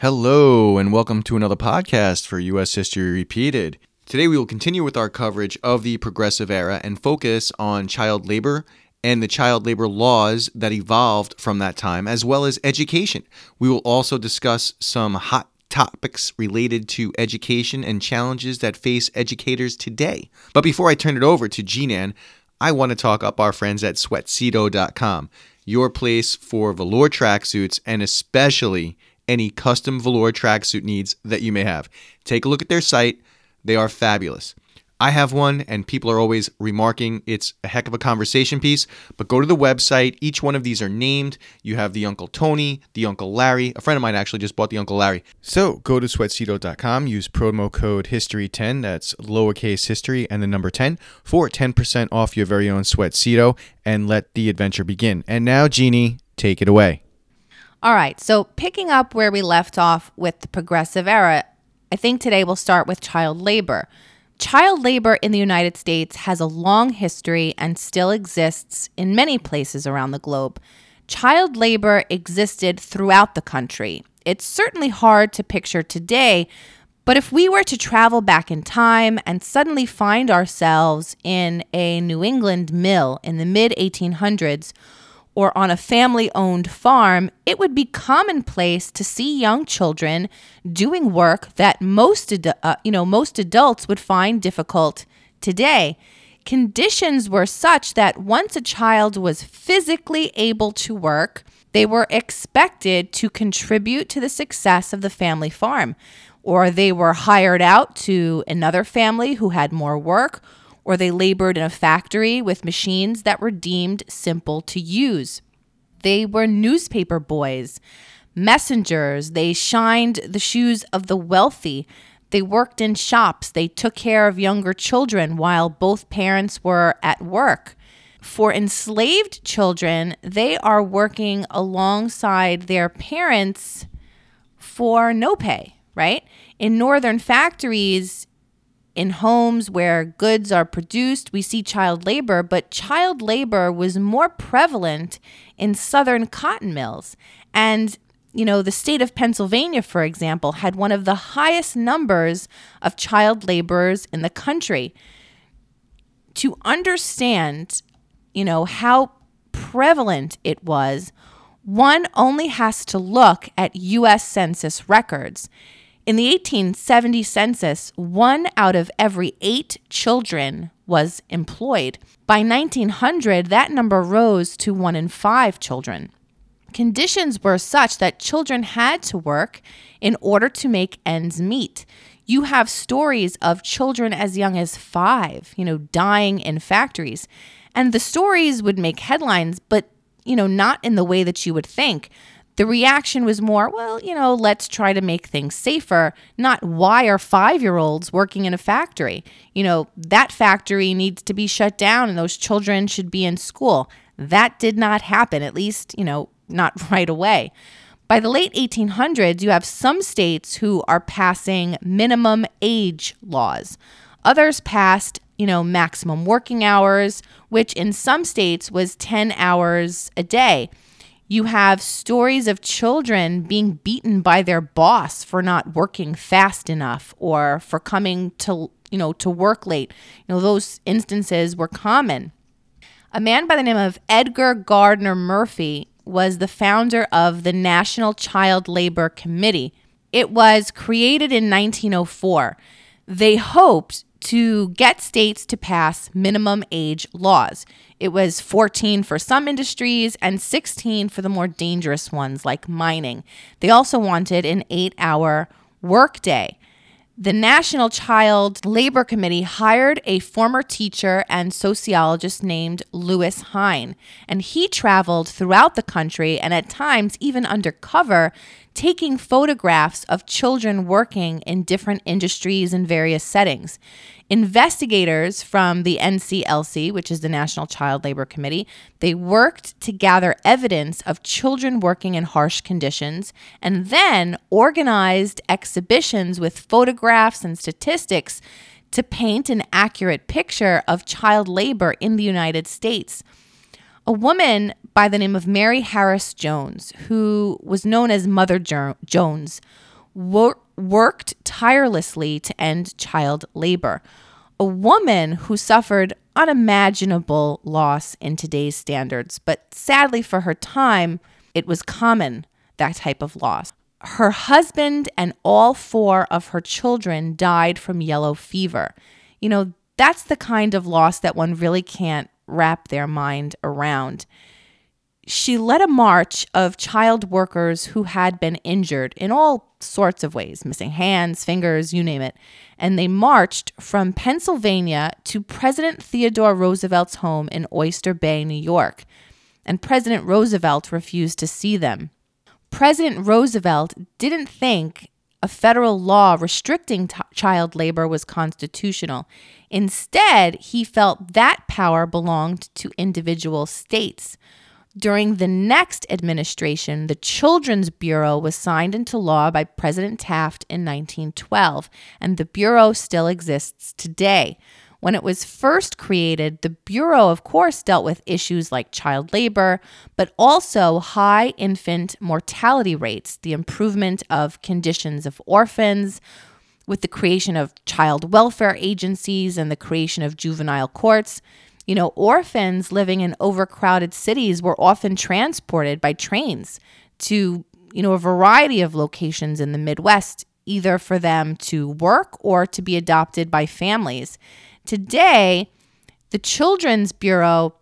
Hello, and welcome to another podcast for U.S. History Repeated. Today, we will continue with our coverage of the Progressive Era and focus on child labor and the child labor laws that evolved from that time, as well as education. We will also discuss some hot topics related to education and challenges that face educators today. But before I turn it over to Jinan, I want to talk up our friends at sweatcedo.com, your place for velour tracksuits and especially any custom velour tracksuit needs that you may have. Take a look at their site, they are fabulous. I have one, and people are always remarking it's a heck of a conversation piece. But go to the website. Each one of these are named. You have the Uncle Tony, the Uncle Larry. A friend of mine actually just bought the Uncle Larry. So go to sweatcedo.com, use promo code HISTORY10, that's lowercase history and the number 10, for 10% off your very own Sweatcedo, and let the adventure begin. And now, Jeannie, take it away. All right, so picking up where we left off with the progressive era, I think today we'll start with child labor. Child labor in the United States has a long history and still exists in many places around the globe. Child labor existed throughout the country. It's certainly hard to picture today, but if we were to travel back in time and suddenly find ourselves in a New England mill in the mid 1800s, or on a family owned farm, it would be commonplace to see young children doing work that most, uh, you know, most adults would find difficult today. Conditions were such that once a child was physically able to work, they were expected to contribute to the success of the family farm, or they were hired out to another family who had more work or they labored in a factory with machines that were deemed simple to use. They were newspaper boys, messengers, they shined the shoes of the wealthy. They worked in shops, they took care of younger children while both parents were at work. For enslaved children, they are working alongside their parents for no pay, right? In northern factories, in homes where goods are produced, we see child labor, but child labor was more prevalent in southern cotton mills. And, you know, the state of Pennsylvania, for example, had one of the highest numbers of child laborers in the country. To understand, you know, how prevalent it was, one only has to look at US Census records. In the 1870 census, one out of every eight children was employed. By 1900, that number rose to one in five children. Conditions were such that children had to work in order to make ends meet. You have stories of children as young as five, you know, dying in factories. And the stories would make headlines, but, you know, not in the way that you would think. The reaction was more, well, you know, let's try to make things safer, not why are five year olds working in a factory? You know, that factory needs to be shut down and those children should be in school. That did not happen, at least, you know, not right away. By the late 1800s, you have some states who are passing minimum age laws. Others passed, you know, maximum working hours, which in some states was 10 hours a day. You have stories of children being beaten by their boss for not working fast enough or for coming to, you know, to work late. You know, those instances were common. A man by the name of Edgar Gardner Murphy was the founder of the National Child Labor Committee. It was created in 1904. They hoped to get states to pass minimum age laws. It was 14 for some industries and 16 for the more dangerous ones like mining. They also wanted an eight hour workday. The National Child Labor Committee hired a former teacher and sociologist named Lewis Hine, and he traveled throughout the country and at times even undercover, taking photographs of children working in different industries and various settings. Investigators from the NCLC, which is the National Child Labor Committee, they worked to gather evidence of children working in harsh conditions and then organized exhibitions with photographs and statistics to paint an accurate picture of child labor in the United States. A woman by the name of Mary Harris Jones, who was known as Mother jo- Jones, wor- worked tirelessly to end child labor. A woman who suffered unimaginable loss in today's standards, but sadly for her time, it was common, that type of loss. Her husband and all four of her children died from yellow fever. You know, that's the kind of loss that one really can't wrap their mind around. She led a march of child workers who had been injured in all sorts of ways missing hands, fingers, you name it. And they marched from Pennsylvania to President Theodore Roosevelt's home in Oyster Bay, New York. And President Roosevelt refused to see them. President Roosevelt didn't think a federal law restricting t- child labor was constitutional. Instead, he felt that power belonged to individual states. During the next administration, the Children's Bureau was signed into law by President Taft in 1912, and the Bureau still exists today. When it was first created, the Bureau, of course, dealt with issues like child labor, but also high infant mortality rates, the improvement of conditions of orphans, with the creation of child welfare agencies and the creation of juvenile courts. You know, orphans living in overcrowded cities were often transported by trains to, you know, a variety of locations in the Midwest, either for them to work or to be adopted by families. Today, the Children's Bureau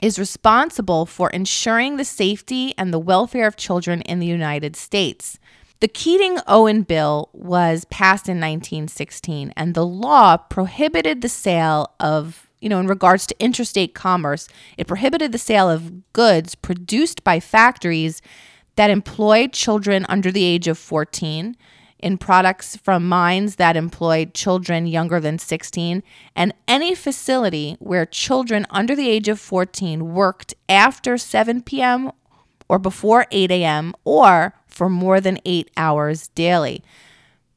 is responsible for ensuring the safety and the welfare of children in the United States. The Keating Owen Bill was passed in 1916, and the law prohibited the sale of, you know, in regards to interstate commerce, it prohibited the sale of goods produced by factories that employed children under the age of 14 in products from mines that employed children younger than 16, and any facility where children under the age of 14 worked after 7 p.m. or before 8 a.m. or for more than eight hours daily.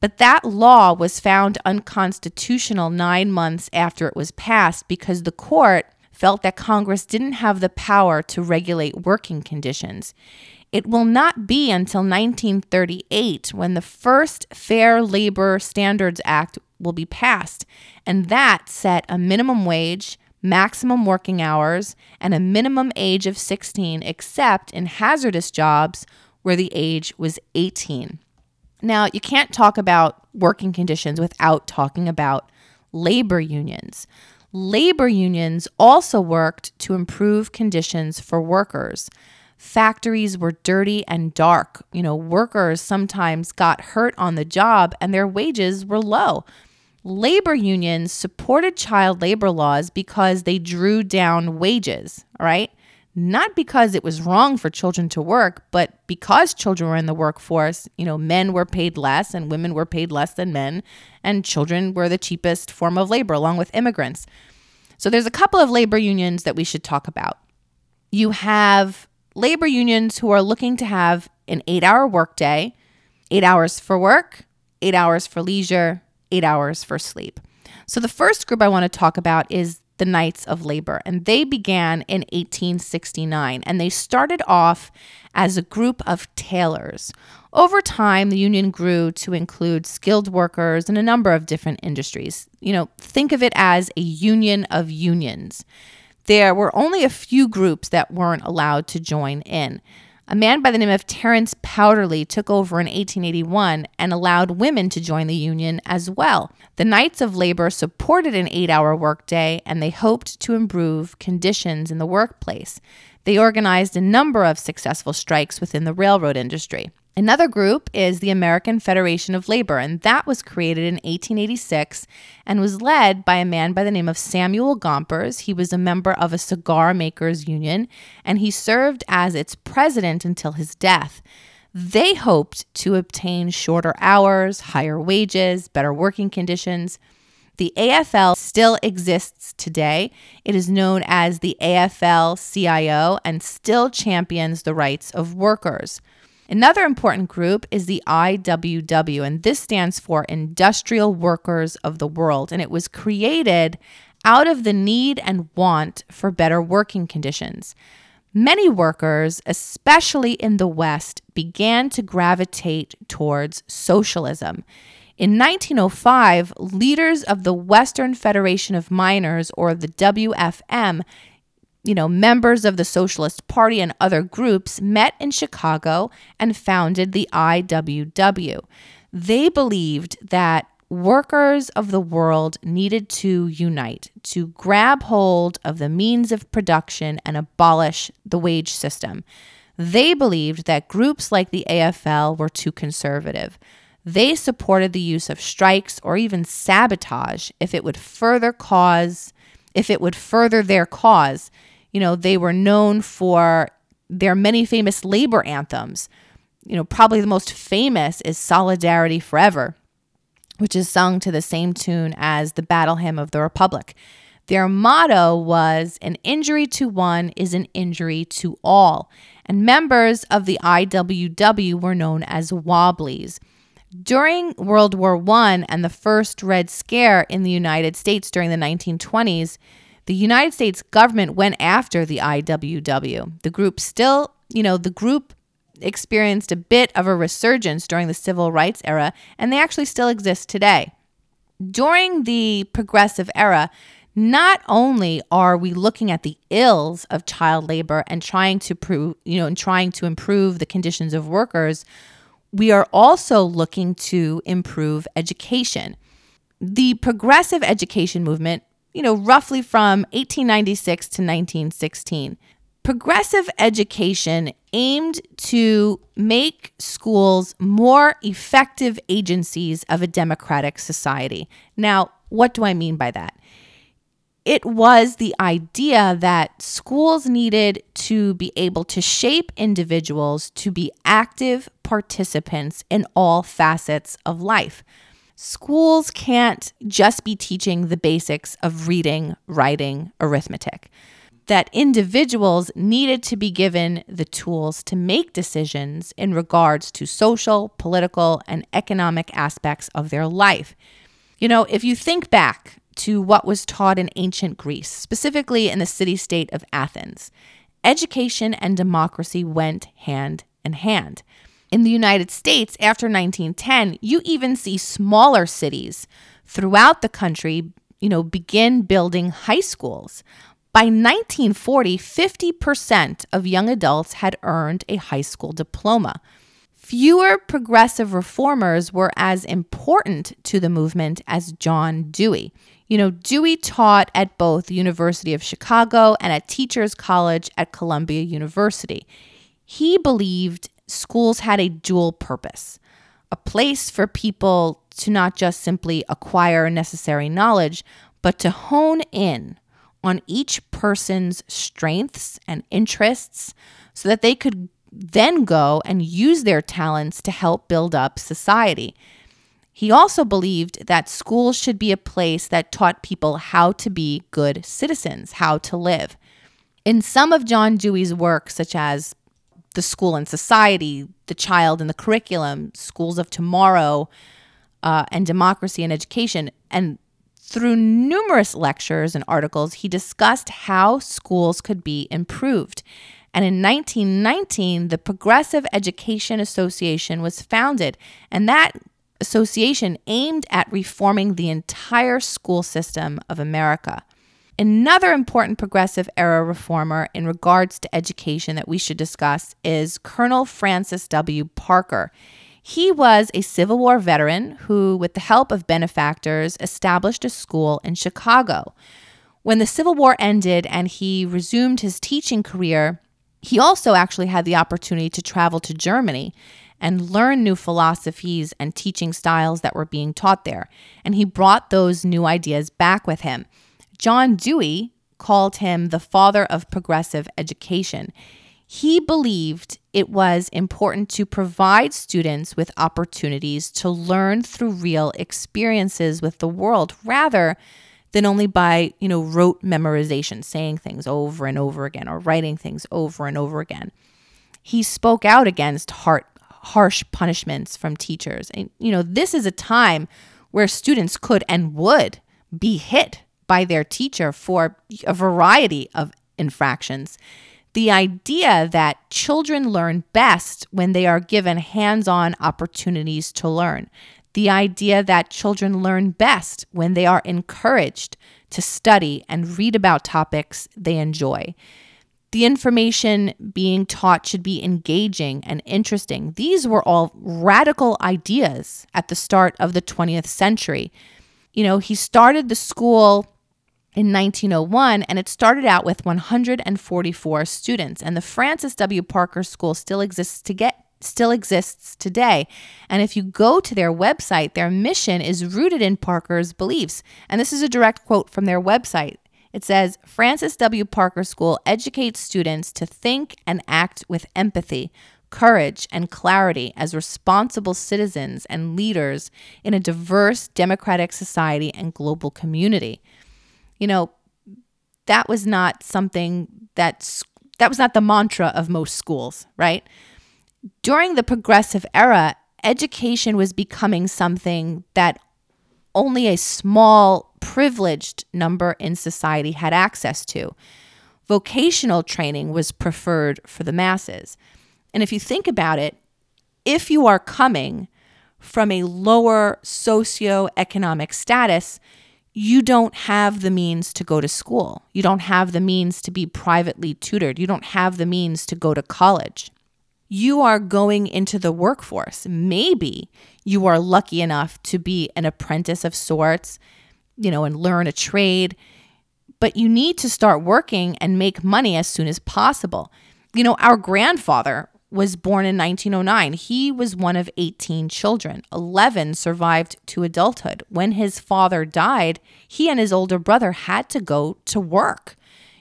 But that law was found unconstitutional nine months after it was passed because the court felt that Congress didn't have the power to regulate working conditions. It will not be until 1938 when the first Fair Labor Standards Act will be passed, and that set a minimum wage, maximum working hours, and a minimum age of 16, except in hazardous jobs where the age was 18. Now, you can't talk about working conditions without talking about labor unions. Labor unions also worked to improve conditions for workers. Factories were dirty and dark. You know, workers sometimes got hurt on the job and their wages were low. Labor unions supported child labor laws because they drew down wages, right? Not because it was wrong for children to work, but because children were in the workforce, you know, men were paid less and women were paid less than men, and children were the cheapest form of labor along with immigrants. So there's a couple of labor unions that we should talk about. You have labor unions who are looking to have an eight hour workday, eight hours for work, eight hours for leisure, eight hours for sleep. So, the first group I want to talk about is the Knights of Labor, and they began in 1869 and they started off as a group of tailors. Over time, the union grew to include skilled workers in a number of different industries. You know, think of it as a union of unions there were only a few groups that weren't allowed to join in. A man by the name of Terence Powderly took over in 1881 and allowed women to join the union as well. The Knights of Labor supported an eight hour workday and they hoped to improve conditions in the workplace. They organized a number of successful strikes within the railroad industry. Another group is the American Federation of Labor, and that was created in 1886 and was led by a man by the name of Samuel Gompers. He was a member of a cigar makers union, and he served as its president until his death. They hoped to obtain shorter hours, higher wages, better working conditions. The AFL still exists today. It is known as the AFL CIO and still champions the rights of workers. Another important group is the IWW, and this stands for Industrial Workers of the World, and it was created out of the need and want for better working conditions. many workers, especially in the West, began to gravitate towards socialism. In 1905, leaders of the Western Federation of Miners, or the WFM, you know, members of the Socialist Party and other groups met in Chicago and founded the IWW. They believed that workers of the world needed to unite to grab hold of the means of production and abolish the wage system. They believed that groups like the AFL were too conservative. They supported the use of strikes or even sabotage if it would further cause if it would further their cause. You know, they were known for their many famous labor anthems. You know, probably the most famous is Solidarity Forever, which is sung to the same tune as the Battle Hymn of the Republic. Their motto was An injury to one is an injury to all. And members of the IWW were known as Wobblies. During World War I and the first Red Scare in the United States during the 1920s, the United States government went after the IWW. The group still, you know, the group experienced a bit of a resurgence during the civil rights era, and they actually still exist today. During the progressive era, not only are we looking at the ills of child labor and trying to prove, you know, and trying to improve the conditions of workers, we are also looking to improve education. The progressive education movement, you know, roughly from 1896 to 1916, progressive education aimed to make schools more effective agencies of a democratic society. Now, what do I mean by that? it was the idea that schools needed to be able to shape individuals to be active participants in all facets of life. Schools can't just be teaching the basics of reading, writing, arithmetic. That individuals needed to be given the tools to make decisions in regards to social, political, and economic aspects of their life. You know, if you think back to what was taught in ancient Greece, specifically in the city state of Athens. Education and democracy went hand in hand. In the United States, after 1910, you even see smaller cities throughout the country, you know, begin building high schools. By 1940, 50% of young adults had earned a high school diploma. Fewer progressive reformers were as important to the movement as John Dewey. You know, Dewey taught at both University of Chicago and at Teachers College at Columbia University. He believed schools had a dual purpose a place for people to not just simply acquire necessary knowledge, but to hone in on each person's strengths and interests so that they could then go and use their talents to help build up society. He also believed that schools should be a place that taught people how to be good citizens, how to live. In some of John Dewey's work, such as The School and Society, The Child and the Curriculum, Schools of Tomorrow, uh, and Democracy and Education, and through numerous lectures and articles, he discussed how schools could be improved. And in 1919, the Progressive Education Association was founded, and that association aimed at reforming the entire school system of America. Another important progressive era reformer in regards to education that we should discuss is Colonel Francis W. Parker. He was a Civil War veteran who, with the help of benefactors, established a school in Chicago. When the Civil War ended and he resumed his teaching career, he also actually had the opportunity to travel to Germany and learn new philosophies and teaching styles that were being taught there. And he brought those new ideas back with him. John Dewey called him the father of progressive education. He believed it was important to provide students with opportunities to learn through real experiences with the world rather than only by, you know, rote memorization, saying things over and over again or writing things over and over again. He spoke out against harsh punishments from teachers. And, you know, this is a time where students could and would be hit by their teacher for a variety of infractions. The idea that children learn best when they are given hands on opportunities to learn. The idea that children learn best when they are encouraged to study and read about topics they enjoy. The information being taught should be engaging and interesting. These were all radical ideas at the start of the 20th century. You know, he started the school in 1901 and it started out with 144 students and the Francis W. Parker School still exists to get still exists today. And if you go to their website, their mission is rooted in Parker's beliefs. And this is a direct quote from their website. It says Francis W. Parker School educates students to think and act with empathy, courage, and clarity as responsible citizens and leaders in a diverse democratic society and global community. You know, that was not something that that was not the mantra of most schools, right? During the progressive era, education was becoming something that only a small, privileged number in society had access to. Vocational training was preferred for the masses. And if you think about it, if you are coming from a lower socioeconomic status, you don't have the means to go to school. You don't have the means to be privately tutored. You don't have the means to go to college you are going into the workforce. Maybe you are lucky enough to be an apprentice of sorts, you know, and learn a trade, but you need to start working and make money as soon as possible. You know, our grandfather was born in 1909. He was one of 18 children. 11 survived to adulthood. When his father died, he and his older brother had to go to work.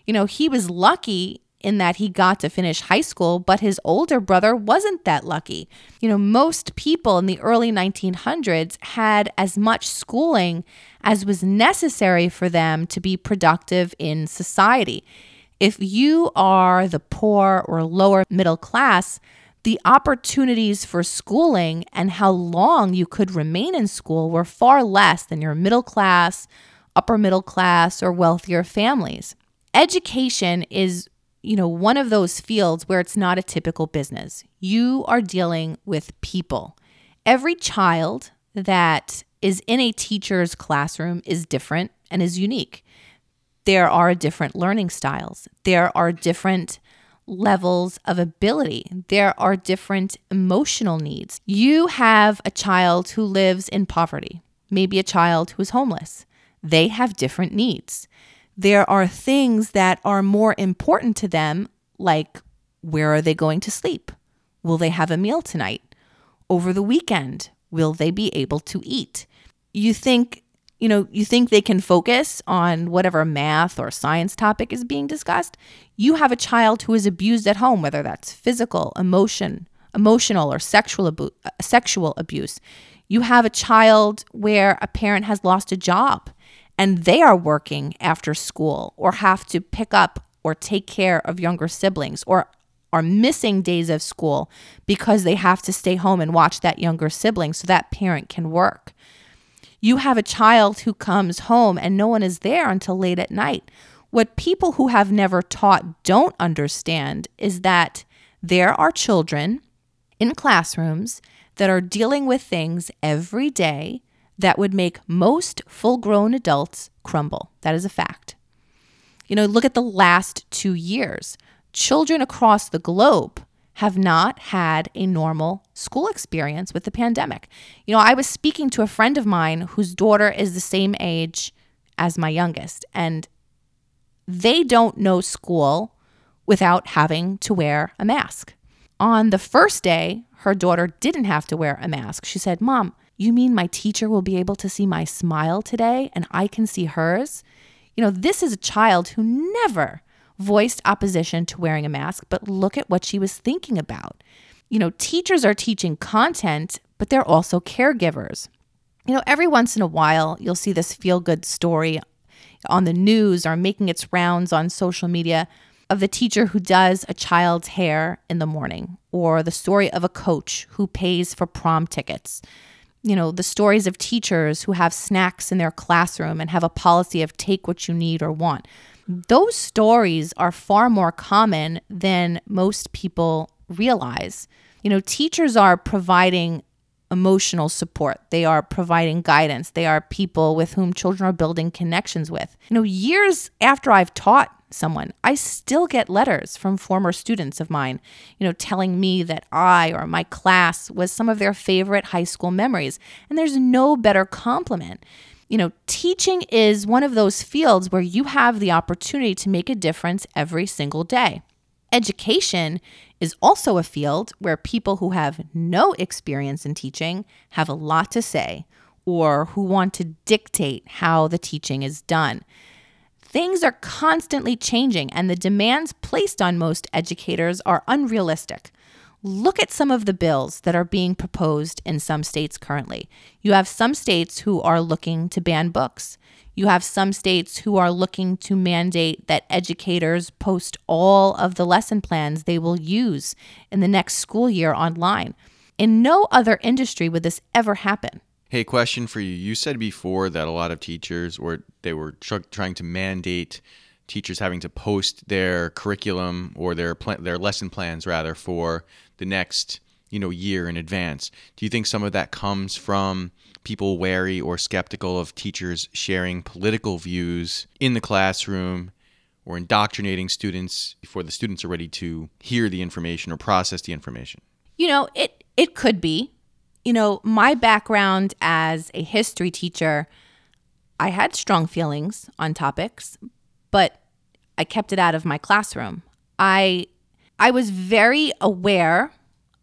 You know, he was lucky in that he got to finish high school, but his older brother wasn't that lucky. You know, most people in the early 1900s had as much schooling as was necessary for them to be productive in society. If you are the poor or lower middle class, the opportunities for schooling and how long you could remain in school were far less than your middle class, upper middle class, or wealthier families. Education is you know, one of those fields where it's not a typical business. You are dealing with people. Every child that is in a teacher's classroom is different and is unique. There are different learning styles. There are different levels of ability. There are different emotional needs. You have a child who lives in poverty, maybe a child who is homeless. They have different needs there are things that are more important to them, like where are they going to sleep? Will they have a meal tonight? Over the weekend, will they be able to eat? You think, you know, you think they can focus on whatever math or science topic is being discussed. You have a child who is abused at home, whether that's physical, emotion, emotional or sexual abu- uh, sexual abuse. You have a child where a parent has lost a job and they are working after school or have to pick up or take care of younger siblings or are missing days of school because they have to stay home and watch that younger sibling so that parent can work. You have a child who comes home and no one is there until late at night. What people who have never taught don't understand is that there are children in classrooms that are dealing with things every day that would make most full grown adults crumble. That is a fact. You know, look at the last two years. Children across the globe have not had a normal school experience with the pandemic. You know, I was speaking to a friend of mine whose daughter is the same age as my youngest, and they don't know school without having to wear a mask. On the first day, her daughter didn't have to wear a mask. She said, Mom, you mean my teacher will be able to see my smile today and I can see hers? You know, this is a child who never voiced opposition to wearing a mask, but look at what she was thinking about. You know, teachers are teaching content, but they're also caregivers. You know, every once in a while, you'll see this feel good story on the news or making its rounds on social media of the teacher who does a child's hair in the morning, or the story of a coach who pays for prom tickets you know, the stories of teachers who have snacks in their classroom and have a policy of take what you need or want. Those stories are far more common than most people realize. You know, teachers are providing emotional support. They are providing guidance. They are people with whom children are building connections with. You know, years after I've taught someone, I still get letters from former students of mine, you know, telling me that I or my class was some of their favorite high school memories. And there's no better compliment. You know, teaching is one of those fields where you have the opportunity to make a difference every single day. Education is also a field where people who have no experience in teaching have a lot to say or who want to dictate how the teaching is done. Things are constantly changing, and the demands placed on most educators are unrealistic. Look at some of the bills that are being proposed in some states currently. You have some states who are looking to ban books. You have some states who are looking to mandate that educators post all of the lesson plans they will use in the next school year online. In no other industry would this ever happen. Hey, question for you. You said before that a lot of teachers or they were tr- trying to mandate teachers having to post their curriculum or their pl- their lesson plans rather for the next you know year in advance. Do you think some of that comes from people wary or skeptical of teachers sharing political views in the classroom or indoctrinating students before the students are ready to hear the information or process the information? You know, it it could be you know, my background as a history teacher, I had strong feelings on topics, but I kept it out of my classroom. I I was very aware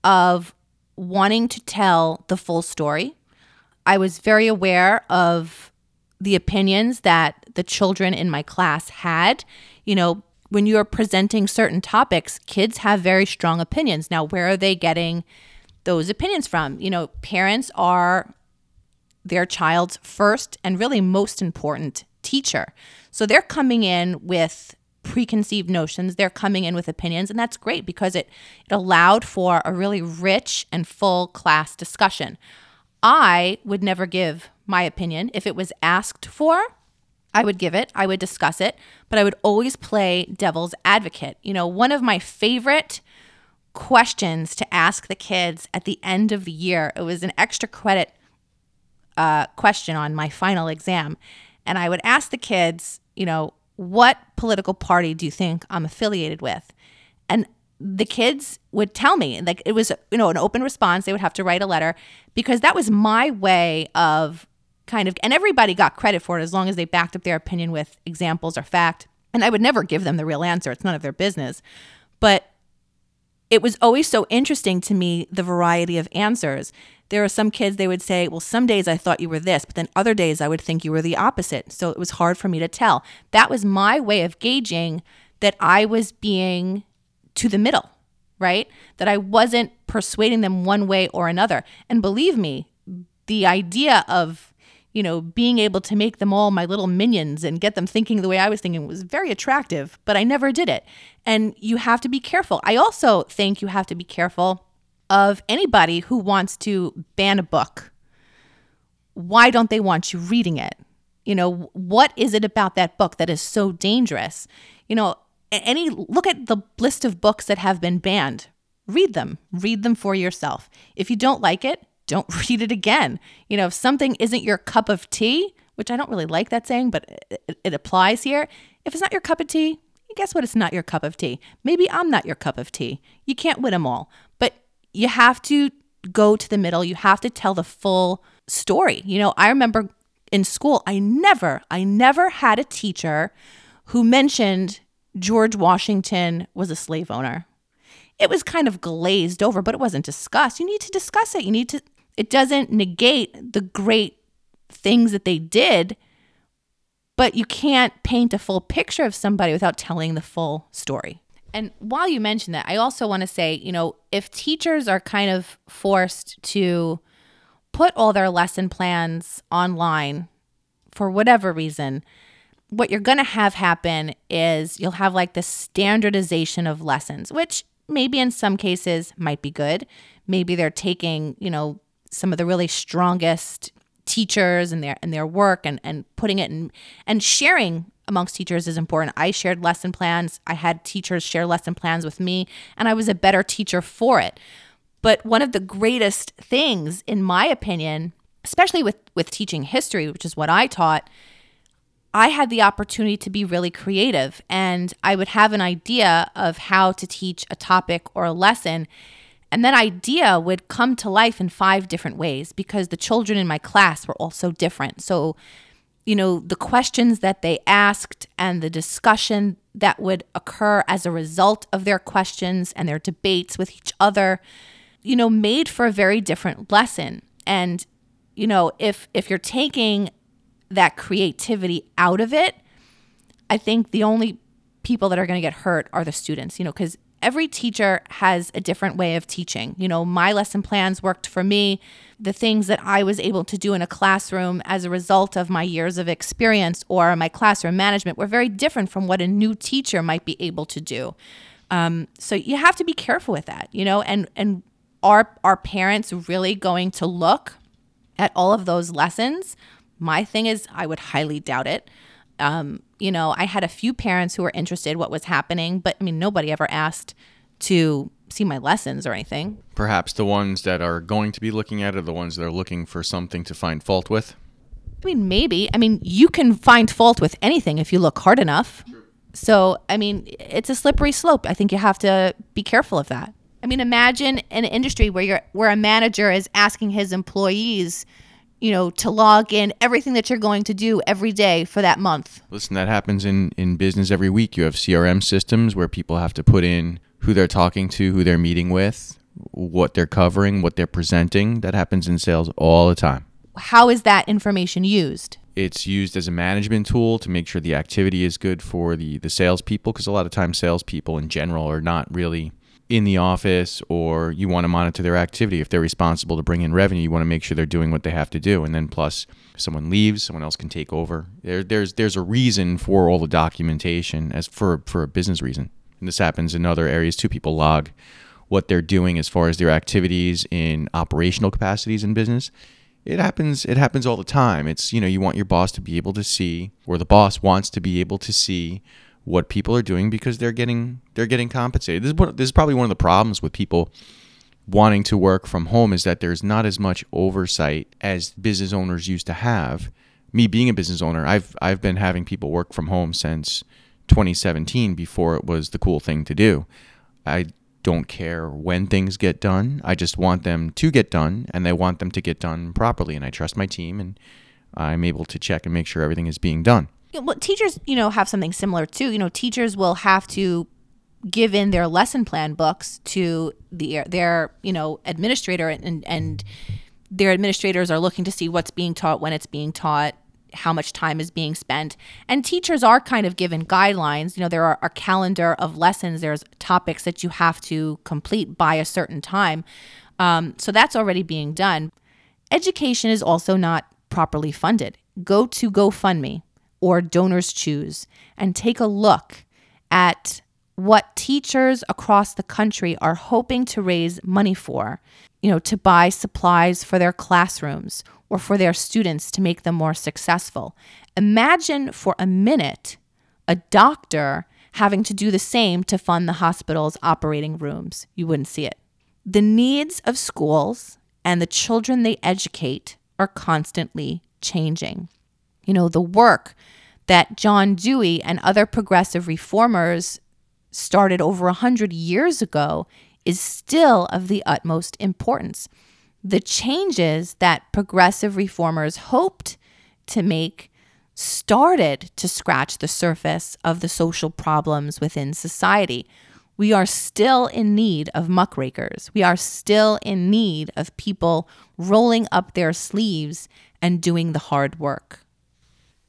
of wanting to tell the full story. I was very aware of the opinions that the children in my class had. You know, when you're presenting certain topics, kids have very strong opinions. Now, where are they getting those opinions from. You know, parents are their child's first and really most important teacher. So they're coming in with preconceived notions, they're coming in with opinions, and that's great because it, it allowed for a really rich and full class discussion. I would never give my opinion. If it was asked for, I would give it, I would discuss it, but I would always play devil's advocate. You know, one of my favorite questions to ask the kids at the end of the year. It was an extra credit uh, question on my final exam. And I would ask the kids, you know, what political party do you think I'm affiliated with? And the kids would tell me, like it was, you know, an open response. They would have to write a letter because that was my way of kind of, and everybody got credit for it as long as they backed up their opinion with examples or fact. And I would never give them the real answer. It's none of their business. But it was always so interesting to me the variety of answers. There are some kids, they would say, Well, some days I thought you were this, but then other days I would think you were the opposite. So it was hard for me to tell. That was my way of gauging that I was being to the middle, right? That I wasn't persuading them one way or another. And believe me, the idea of you know, being able to make them all my little minions and get them thinking the way I was thinking was very attractive, but I never did it. And you have to be careful. I also think you have to be careful of anybody who wants to ban a book. Why don't they want you reading it? You know, what is it about that book that is so dangerous? You know, any look at the list of books that have been banned. Read them. Read them for yourself. If you don't like it, don't read it again. You know, if something isn't your cup of tea, which I don't really like that saying, but it, it, applies here. If it's not your cup of tea, guess what? It's not your cup of tea. Maybe I'm not your cup of tea. You can't win them all, but you have to go to the middle. You have to tell the full story. You know, I remember in school, I never, I never had a teacher who mentioned George Washington was a slave owner. It was kind of glazed over, but it wasn't discussed. You need to discuss it. You need to it doesn't negate the great things that they did, but you can't paint a full picture of somebody without telling the full story. And while you mention that, I also want to say, you know, if teachers are kind of forced to put all their lesson plans online for whatever reason, what you're going to have happen is you'll have like the standardization of lessons, which maybe in some cases might be good. Maybe they're taking, you know, some of the really strongest teachers and their and their work and and putting it in and sharing amongst teachers is important. I shared lesson plans. I had teachers share lesson plans with me and I was a better teacher for it. But one of the greatest things in my opinion, especially with with teaching history, which is what I taught, I had the opportunity to be really creative and I would have an idea of how to teach a topic or a lesson and that idea would come to life in five different ways because the children in my class were all so different. So, you know, the questions that they asked and the discussion that would occur as a result of their questions and their debates with each other, you know, made for a very different lesson. And, you know, if if you're taking that creativity out of it, I think the only people that are going to get hurt are the students, you know, because every teacher has a different way of teaching. You know, my lesson plans worked for me. The things that I was able to do in a classroom as a result of my years of experience or my classroom management were very different from what a new teacher might be able to do. Um, so you have to be careful with that, you know, and and are our parents really going to look at all of those lessons? My thing is, I would highly doubt it. Um, you know, I had a few parents who were interested what was happening, but I mean, nobody ever asked to see my lessons or anything. Perhaps the ones that are going to be looking at it are the ones that are looking for something to find fault with. I mean, maybe. I mean, you can find fault with anything if you look hard enough. So, I mean, it's a slippery slope. I think you have to be careful of that. I mean, imagine an industry where you're where a manager is asking his employees you know, to log in everything that you're going to do every day for that month. Listen, that happens in, in business every week. You have CRM systems where people have to put in who they're talking to, who they're meeting with, what they're covering, what they're presenting. That happens in sales all the time. How is that information used? It's used as a management tool to make sure the activity is good for the, the salespeople because a lot of times salespeople in general are not really in the office or you want to monitor their activity. If they're responsible to bring in revenue, you want to make sure they're doing what they have to do. And then plus someone leaves, someone else can take over. There, there's there's a reason for all the documentation as for for a business reason. And this happens in other areas too. People log what they're doing as far as their activities in operational capacities in business. It happens it happens all the time. It's you know, you want your boss to be able to see or the boss wants to be able to see what people are doing because they're getting they're getting compensated. This is what, this is probably one of the problems with people wanting to work from home is that there's not as much oversight as business owners used to have. Me being a business owner, I've I've been having people work from home since 2017 before it was the cool thing to do. I don't care when things get done. I just want them to get done and they want them to get done properly and I trust my team and I'm able to check and make sure everything is being done well, teachers, you know, have something similar too. You know, teachers will have to give in their lesson plan books to the their you know administrator and and their administrators are looking to see what's being taught when it's being taught how much time is being spent. And teachers are kind of given guidelines. You know there are a calendar of lessons. There's topics that you have to complete by a certain time. Um, so that's already being done. Education is also not properly funded. Go to gofundme or Donors Choose and take a look at what teachers across the country are hoping to raise money for, you know, to buy supplies for their classrooms or for their students to make them more successful. Imagine for a minute a doctor having to do the same to fund the hospital's operating rooms. You wouldn't see it. The needs of schools and the children they educate are constantly changing. You know, the work that John Dewey and other progressive reformers started over 100 years ago is still of the utmost importance. The changes that progressive reformers hoped to make started to scratch the surface of the social problems within society. We are still in need of muckrakers. We are still in need of people rolling up their sleeves and doing the hard work.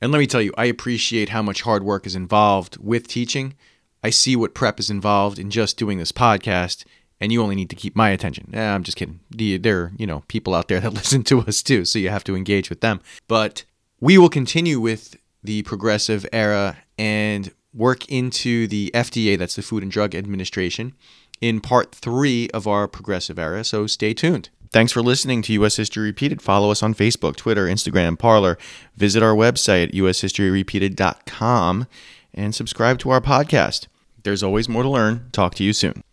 And let me tell you, I appreciate how much hard work is involved with teaching. I see what prep is involved in just doing this podcast, and you only need to keep my attention. Eh, I'm just kidding. There are, you know, people out there that listen to us too, so you have to engage with them. But we will continue with the progressive era and work into the FDA, that's the Food and Drug Administration, in part three of our progressive era. So stay tuned. Thanks for listening to U.S. History Repeated. Follow us on Facebook, Twitter, Instagram, Parler. Visit our website, ushistoryrepeated.com, and subscribe to our podcast. There's always more to learn. Talk to you soon.